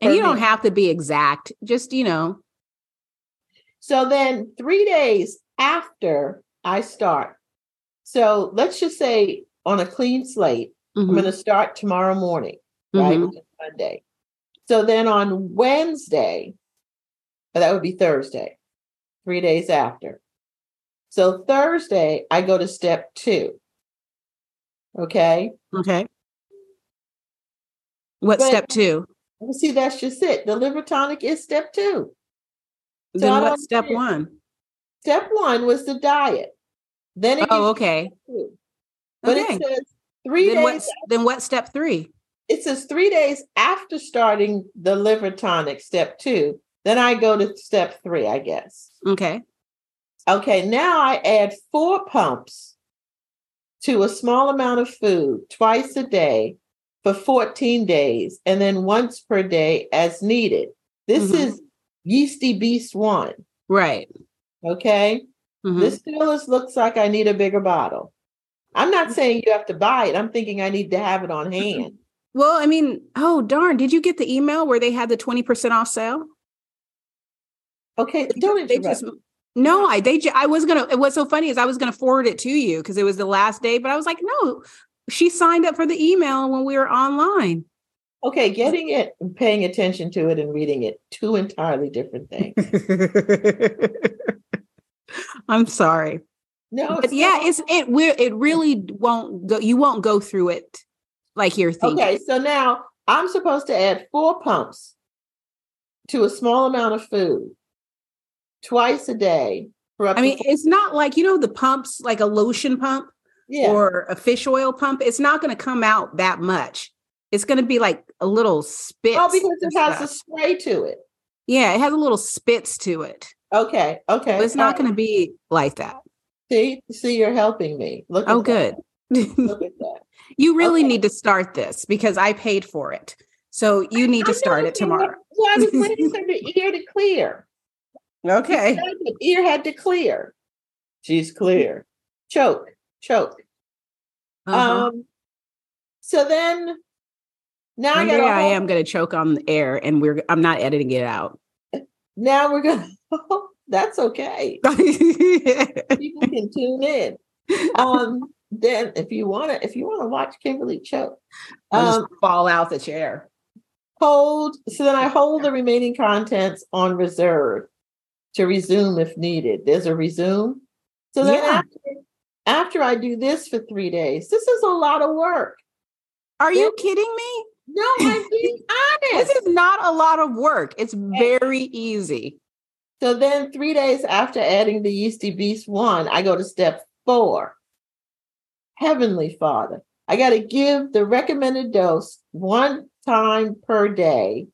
And you don't have to be exact, just you know. So then 3 days after I start. So let's just say on a clean slate, mm-hmm. I'm going to start tomorrow morning, right? Mm-hmm. Monday. So then on Wednesday, that would be Thursday, 3 days after. So Thursday, I go to step two. Okay. Okay. What but, step two? See, that's just it. The liver tonic is step two. So then what step one? Step one was the diet. Then it oh, okay. But okay. it says three then days. What, then what step three? It says three days after starting the liver tonic, step two. Then I go to step three, I guess. Okay. Okay, now I add four pumps to a small amount of food twice a day for 14 days and then once per day as needed. This mm-hmm. is Yeasty Beast One. Right. Okay. Mm-hmm. This still is, looks like I need a bigger bottle. I'm not saying you have to buy it. I'm thinking I need to have it on hand. Well, I mean, oh darn, did you get the email where they had the 20% off sale? Okay, don't interrupt. They just no, I they I was gonna. What's so funny is I was gonna forward it to you because it was the last day, but I was like, no, she signed up for the email when we were online. Okay, getting it paying attention to it and reading it, two entirely different things. I'm sorry. No, but yeah, not. it's it. We it really won't go. You won't go through it like you're thinking. Okay, so now I'm supposed to add four pumps to a small amount of food twice a day for I mean, it's not like you know the pumps like a lotion pump yeah. or a fish oil pump. It's not going to come out that much. It's going to be like a little spit. Oh, because it has a spray to it. Yeah, it has a little spits to it. Okay, okay. But it's not going to be like that. See, see, you're helping me. Look. oh, good. Look at that. you really okay. need to start this because I paid for it. So you need to start it tomorrow. Well, I was waiting for the ear to clear. Okay. The ear had to clear. She's clear. Choke, choke. Uh-huh. Um. So then, now One I, I am going to choke on the air, and we're. I'm not editing it out. Now we're going. to That's okay. People can tune in. Um. Then, if you want to, if you want to watch Kimberly choke, um, fall out the chair. Hold. So then I hold the remaining contents on reserve to resume if needed. There's a resume. So then yeah. after, after I do this for three days, this is a lot of work. Are you kidding me? No, I'm being honest. this is not a lot of work. It's very easy. So then three days after adding the Yeasty Beast one, I go to step four. Heavenly Father, I got to give the recommended dose one time per day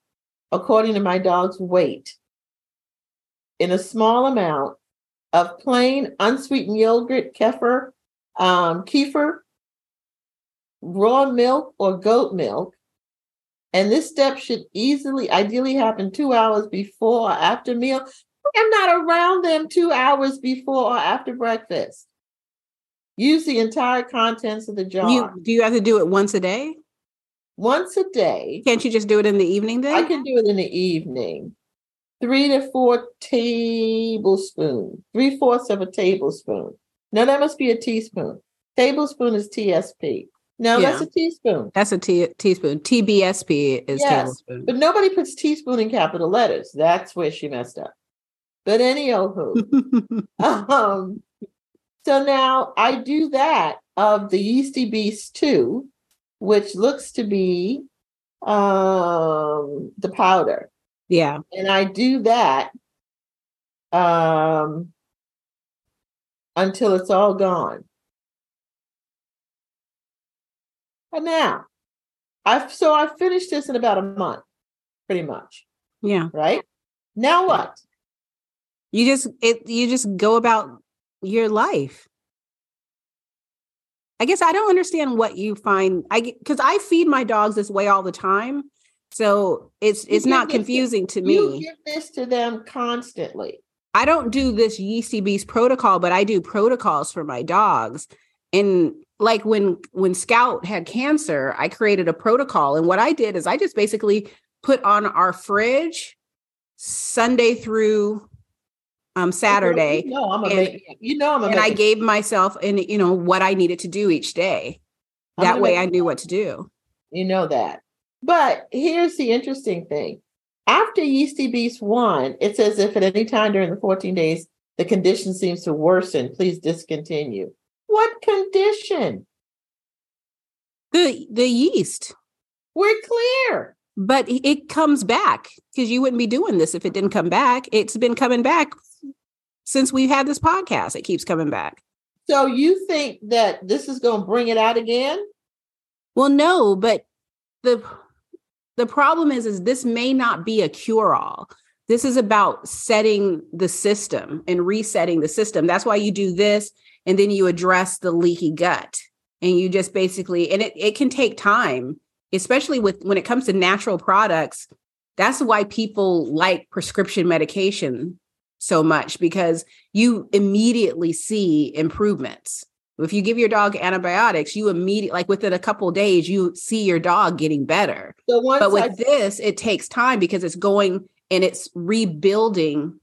according to my dog's weight in a small amount of plain unsweetened yogurt, kefir, um, kefir, raw milk, or goat milk. And this step should easily, ideally happen two hours before or after meal. I'm not around them two hours before or after breakfast. Use the entire contents of the jar. You, do you have to do it once a day? Once a day. Can't you just do it in the evening then? I can do it in the evening three to four tablespoons, three fourths of a tablespoon. Now that must be a teaspoon. Tablespoon is TSP. No, yeah. that's a teaspoon. That's a te- teaspoon. TBSP is yes, tablespoon. But nobody puts teaspoon in capital letters. That's where she messed up. But any old who. um, so now I do that of the Yeasty Beast 2, which looks to be um, the powder. Yeah. And I do that um, until it's all gone. And now, I've so I finished this in about a month, pretty much. Yeah. Right. Now what? You just it you just go about your life. I guess I don't understand what you find. I because I feed my dogs this way all the time, so it's it's not confusing to, to me. You give this to them constantly. I don't do this yeasty beast protocol, but I do protocols for my dogs. And like when when Scout had cancer, I created a protocol. And what I did is I just basically put on our fridge Sunday through um Saturday. You know, I'm a and, you know I'm a and I gave myself and you know what I needed to do each day. That way I knew what to do. You know that. But here's the interesting thing. After Yeasty Beast 1, it says if at any time during the 14 days the condition seems to worsen, please discontinue. What condition? The the yeast. We're clear. But it comes back because you wouldn't be doing this if it didn't come back. It's been coming back since we've had this podcast. It keeps coming back. So you think that this is going to bring it out again? Well, no, but the the problem is is this may not be a cure all this is about setting the system and resetting the system that's why you do this and then you address the leaky gut and you just basically and it, it can take time especially with when it comes to natural products that's why people like prescription medication so much because you immediately see improvements if you give your dog antibiotics, you immediately, like within a couple days, you see your dog getting better. So but with I- this, it takes time because it's going and it's rebuilding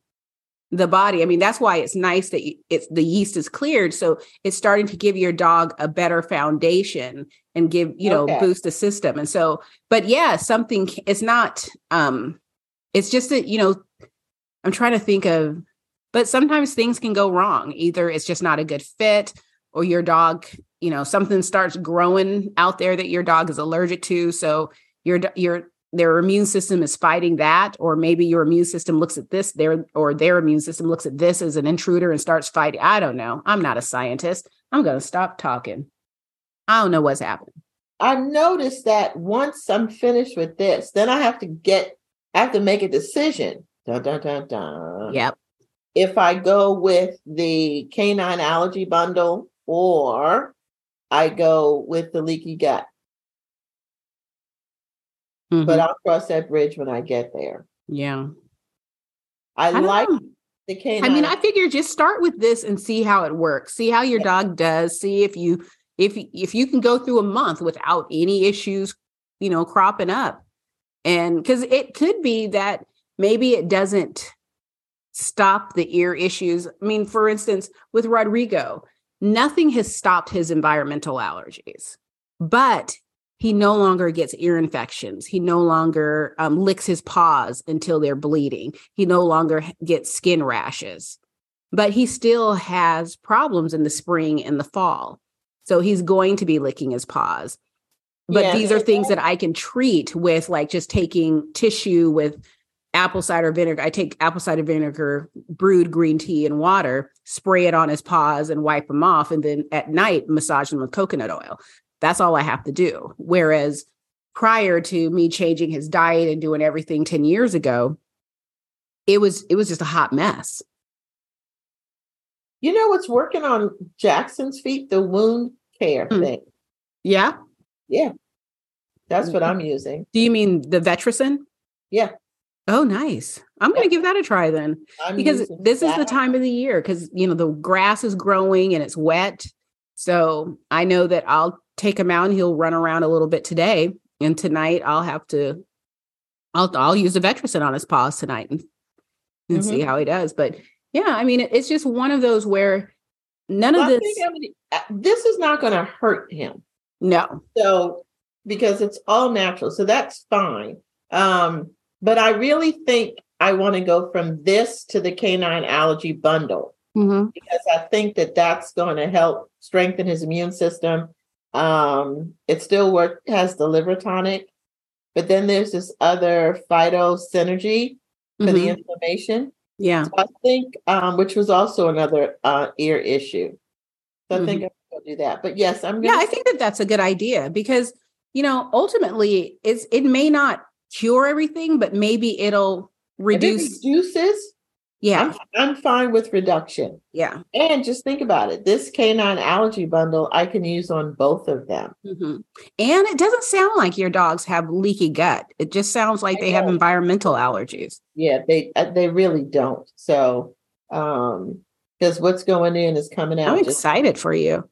the body. I mean, that's why it's nice that it's the yeast is cleared. So it's starting to give your dog a better foundation and give, you know, okay. boost the system. And so, but yeah, something it's not, um, it's just that, you know, I'm trying to think of, but sometimes things can go wrong. Either it's just not a good fit or your dog, you know, something starts growing out there that your dog is allergic to. So your your their immune system is fighting that, or maybe your immune system looks at this, their or their immune system looks at this as an intruder and starts fighting. I don't know. I'm not a scientist. I'm gonna stop talking. I don't know what's happening. I noticed that once I'm finished with this, then I have to get, I have to make a decision. Dun, dun, dun, dun. Yep. If I go with the canine allergy bundle or I go with the leaky gut. Mm-hmm. But I'll cross that bridge when I get there. Yeah. I, I like know. the canine. I mean, I figure just start with this and see how it works. See how your yeah. dog does. See if you if if you can go through a month without any issues, you know, cropping up. And cuz it could be that maybe it doesn't stop the ear issues. I mean, for instance, with Rodrigo, nothing has stopped his environmental allergies, but he no longer gets ear infections. He no longer um, licks his paws until they're bleeding. He no longer gets skin rashes, but he still has problems in the spring and the fall. So he's going to be licking his paws. But yeah, these are things that I can treat with like just taking tissue with apple cider vinegar. I take apple cider vinegar, brewed green tea, and water, spray it on his paws and wipe them off. And then at night, massage them with coconut oil. That's all I have to do. Whereas prior to me changing his diet and doing everything 10 years ago, it was it was just a hot mess. You know what's working on Jackson's feet? The wound care mm. thing. Yeah. Yeah. That's what I'm using. Do you mean the Vetricyn? Yeah. Oh, nice. I'm going to give that a try then. I'm because this that. is the time of the year because, you know, the grass is growing and it's wet. So I know that I'll take him out and he'll run around a little bit today. And tonight I'll have to, I'll, I'll use the Vetricyn on his paws tonight and, and mm-hmm. see how he does. But yeah, I mean, it's just one of those where none well, of this. Uh, this is not going to hurt him. No. So because it's all natural. So that's fine. Um, but I really think I want to go from this to the canine allergy bundle Mhm. because I think that that's going to help strengthen his immune system. Um, it still work has the liver tonic, but then there's this other phyto synergy for the Mhm. inflammation. Yeah. So I think, um, which was also another uh, ear issue. So I think I'm going to do that. But yes, I'm Yeah, I think that that's a good idea because you know ultimately it's it may not cure everything, but maybe it'll reduce. reduces. Yeah, I'm, I'm fine with reduction. yeah. And just think about it. This canine allergy bundle I can use on both of them. Mhm. And it doesn't sound like your dogs have leaky gut. It just sounds like They have environmental allergies. Yeah, they uh, they really don't. So, um, because what's going in is coming out. I'm just- excited for you.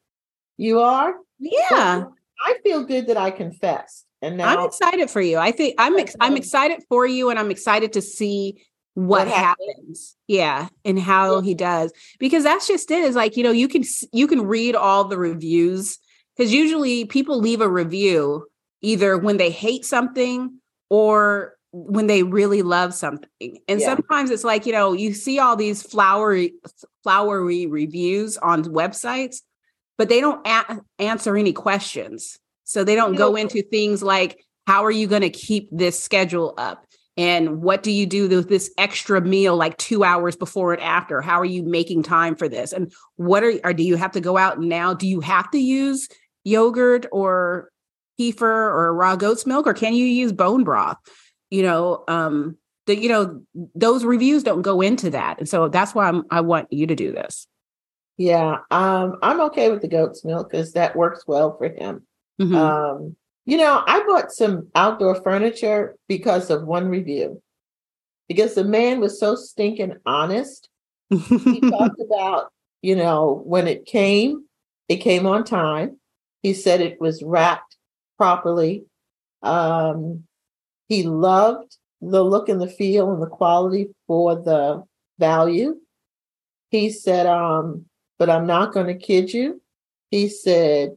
you are. Yeah, I feel good that I confessed, and now I'm excited for you. I think I'm ex- I'm excited for you, and I'm excited to see what, What happens. happens. Yeah, and how he does because that's just it. Is like you know you can you can read all the reviews because usually people leave a review either when they hate something or when they really love something. And Yeah. sometimes it's like you know you see all these flowery flowery reviews on websites, but they don't a- answer any questions. So they don't go into things like how are you going to keep this schedule up? And what do you do with this extra meal like 2 hours before and after? How are you making time for this? And what are or do you have to go out now? Do you have to use yogurt or kefir or raw goat's milk or can you use bone broth? You know, um the, you know those reviews don't go into that. And so that's why I'm, I want you to do this. yeah, um, I'm okay with the goat's milk because that works well for him. Mhm. Um, you know, I bought some outdoor furniture because of one review. Because the man was so stinking honest. He talked about, you know, when it came, it came on time. He said it was wrapped properly. Um, he loved the look and the feel and the quality for the value. He said, um, but I'm not going to kid you. He said,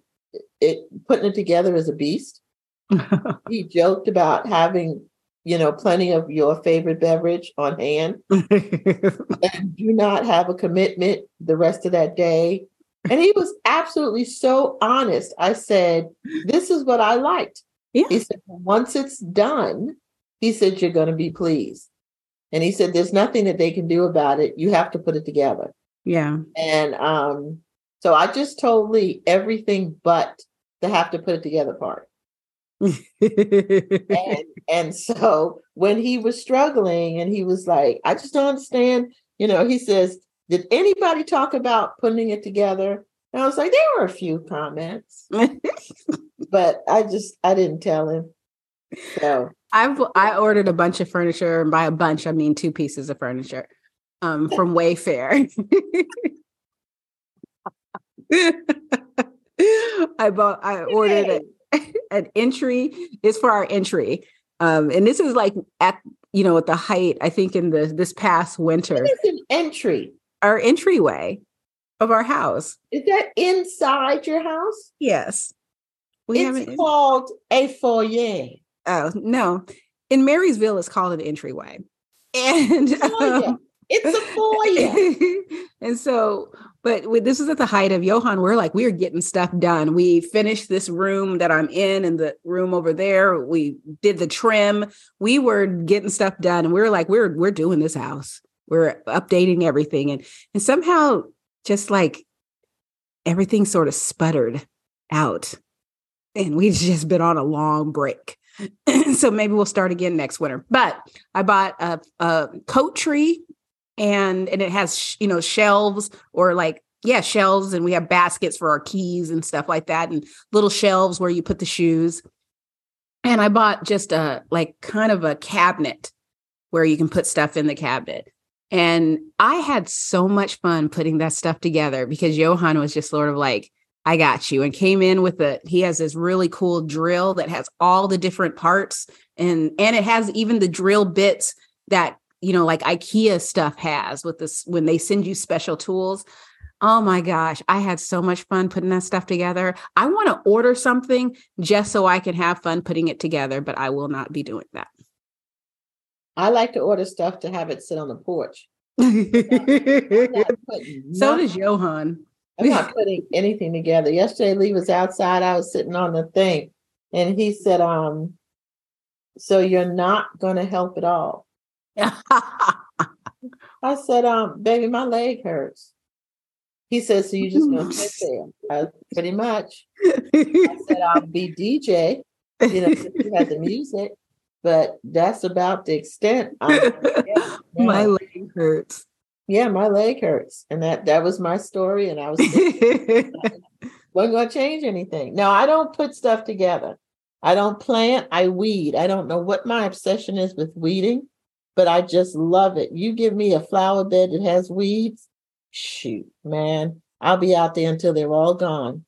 it putting it together is a beast. He joked about having, you know, plenty of your favorite beverage on hand and do not have a commitment the rest of that day. And he was absolutely so honest. I said, This is what I liked. Yeah. He said, Once it's done, he said, You're going to be pleased. And he said, There's nothing that they can do about it. You have to put it together. yeah. And um, so I just told Lee everything but the have to put it together part. and and so when he was struggling and he was like i just don't understand you know he says did anybody talk about putting it together and i was like there were a few comments but i just i didn't tell him so I've I ordered a bunch of furniture, and by a bunch I mean two pieces of furniture, um, from Wayfair. I bought. I ordered a, an entry. It's for our entry, um, and this is like at you know at the height. I think in the this past winter, It's an entry our entryway of our house. is that inside your house Yes, we have it's it. called a foyer Oh no, in Marysville, it's called an entryway, and um, it's a foyer and so, but with, this is at the height of Johan. We're like, we're getting stuff done. We finished this room that I'm in and the room over there. We did the trim. We were getting stuff done. And we were like, we're, we're doing this house. We're updating everything. And, and somehow just like everything sort of sputtered out. And we've just been on a long break. so maybe we'll start again next winter. But I bought a, a coat tree and and it has you know shelves or like yeah shelves and we have baskets for our keys and stuff like that and little shelves where you put the shoes. And i bought just a like kind of a cabinet where you can put stuff in the cabinet. And i had so much fun putting that stuff together because johan was just sort of like i got you and came in with a he has this really cool drill that has all the different parts and and it has even the drill bits that you know like ikea stuff has with this when they send you special tools Oh my gosh, I had so much fun putting that stuff together. I want to order something just so I can have fun putting it together, but I will not be doing that. I like to order stuff to have it sit on the porch. so does Johan. I'm not putting anything together. Yesterday, Lee was outside. I was sitting on the thing, and he said, "Um, so you're not going to help at all." I said, "Um, baby, my leg hurts." He says, "So you just gonna sit there?" I, pretty much. I said, "I'll be DJ." You know, you have the music, but that's about the extent. my leg hurts. Yeah, my leg hurts, and that that was my story, and I was wasn't going to change anything. No, I don't put stuff together. I don't plant. I weed. I don't know what my obsession is with weeding, but I just love it. You give me a flower bed that has weeds, shoot, man, I'll be out there until they're all gone.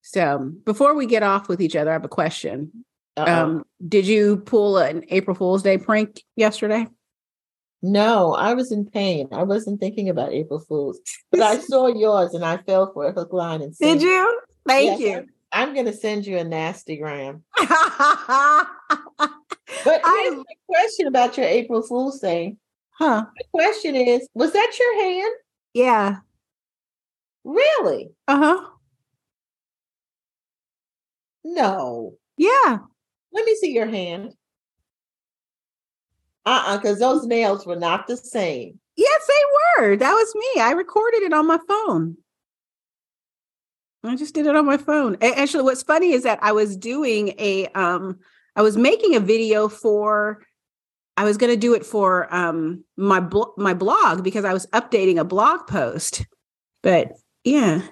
So before we get off with each other, I have a question. Um, did you pull an April Fool's Day prank yesterday? No, I was in pain. I wasn't thinking about April Fools, but I saw yours and I fell for a hook, line, and sinker. Did you? Thank yes, you. I'm, going to send you a nasty gram. but here's I, my question about your April Fool's thing. Huh? The question is, was that your hand? Yeah. Really? Uh huh. No. Yeah. Let me see your hand. Uh-uh, because those nails were not the same. Yes, they were. That was me. I recorded it on my phone. I just did it on my phone. Actually, what's funny is that I was doing a um I was making a video for I was going to do it for um my blo- my blog because I was updating a blog post. But yeah,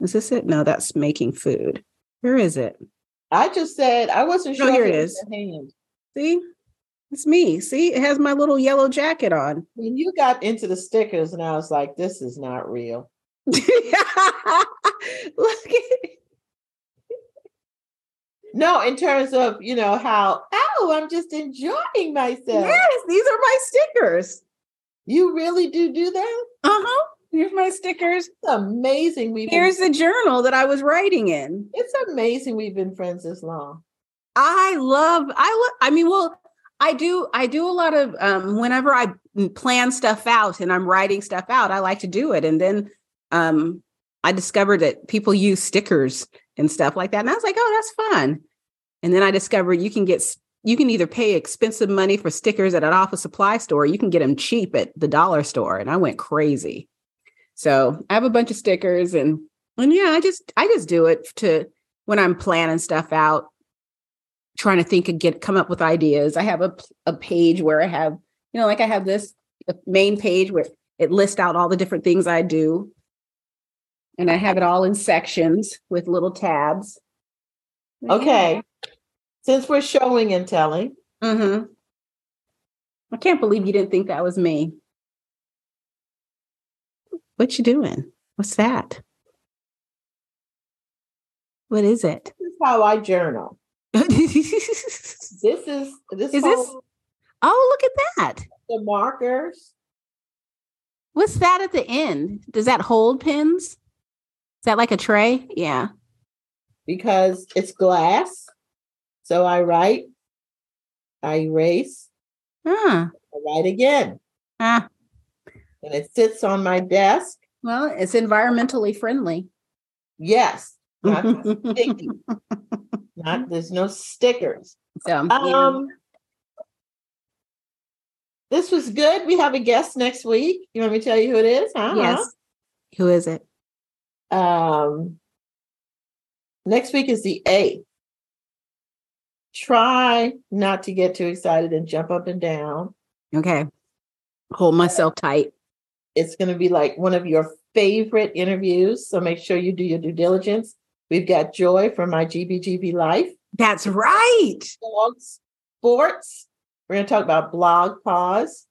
is this it? No, that's making food. Where is it? I just said I wasn't sure. Oh, here it is. See, it's me. See, it has my little yellow jacket on. When you got into the stickers, and I was like, this is not real. Look at No, in terms of, you know, how, oh, I'm just enjoying myself. Yes, these are my stickers. You really do do that? Uh-huh. Here's my stickers. It's amazing. We've Here's been... the journal that I was writing in. It's amazing we've been friends this long. I love, I love, I mean, well, I do, I do a lot of, um, whenever I plan stuff out and I'm writing stuff out, I like to do it. And then, um, I discovered that people use stickers and stuff like that. And I was like, oh, that's fun. And then I discovered you can get, you can either pay expensive money for stickers at an office supply store, you can get them cheap at the dollar store. And I went crazy. So I have a bunch of stickers and and yeah, I just I just do it to when I'm planning stuff out, trying to think and get come up with ideas. I have a a page where I have, you know, like I have this main page where it lists out all the different things I do. And I have it all in sections with little tabs. Okay. Since we're showing and telling. Mm-hmm. I can't believe you didn't think that was me. What you doing? What's that? What is it? This is how I journal. this is this is this. Oh, look at that! The markers. What's that at the end? Does that hold pins? Is that like a tray? Yeah. Because it's glass. So I write, I erase, ah. I write again. Ah and it sits on my desk. Well, it's environmentally friendly. Yes. Not sticky. Not there's no stickers. So, um this was good. We have a guest next week. You want me to tell you who it is? Huh? Yes. Who is it? Um next week is the 8th. Try not to get too excited and jump up and down. Okay. Hold myself tight. It's going to be like one of your favorite interviews. So make sure you do your due diligence. We've got Joy from my GBGV Life. That's right. Dogs, sports. We're going to talk about BlogPaws.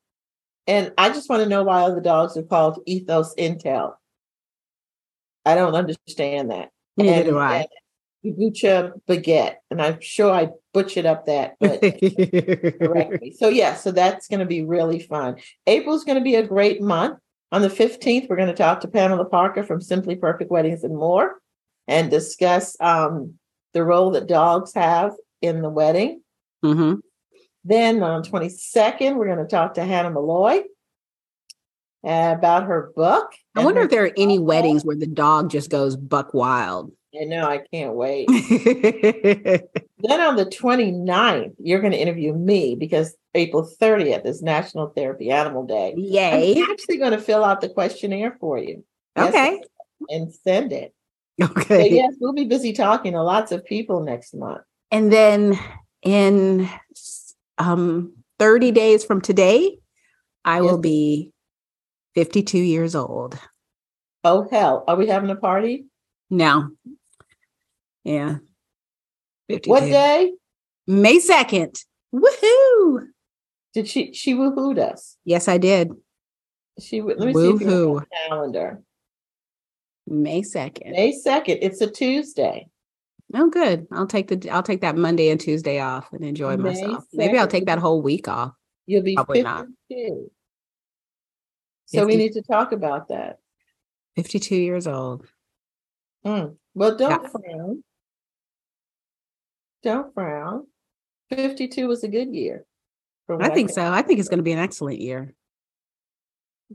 And I just want to know why all the dogs are called Ethos Intel. I don't understand that. Neither and, do I. Kombucha baguette, and I'm sure I butchered up that, but correctly. So yeah, so that's going to be really fun. April's going to be a great month. On the 15th, we're going to talk to Pamela Parker from Simply Perfect Weddings and More and discuss um, the role that dogs have in the wedding. Mm-hmm. Then on 22nd, we're going to talk to Hannah Malloy about her book. I wonder if there are any weddings where the dog just goes buck wild. I know, I can't wait. then on the 29th, you're going to interview me because April 30th is National Therapy Animal Day. Yay. I'm actually going to fill out the questionnaire for you. Okay. And send it. Okay. So yes, we'll be busy talking to lots of people next month. And then in um 30 days from today, I Yes. will be 52 years old. Oh hell, are we having a party? No. Yeah. 52. What day? May 2nd. Woohoo. Did she she woohooed us? Yes, I did. She would let me see if you Woohoo. have a calendar. May 2nd. May 2nd. It's a Tuesday. Oh, good. I'll take the I'll take that Monday and Tuesday off and enjoy May myself. Maybe I'll take that whole week off. You'll be Probably 52. not. So we need to talk about that. 52 years old. Mm. Well, don't Yeah. frown. Don't frown. 52 was a good year. I think can- so. I think it's going to be an excellent year.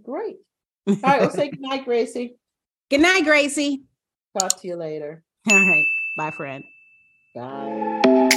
Great. All right, we'll say goodnight, Gracie. Good night, Gracie. Talk to you later. All right. Bye, friend. Bye.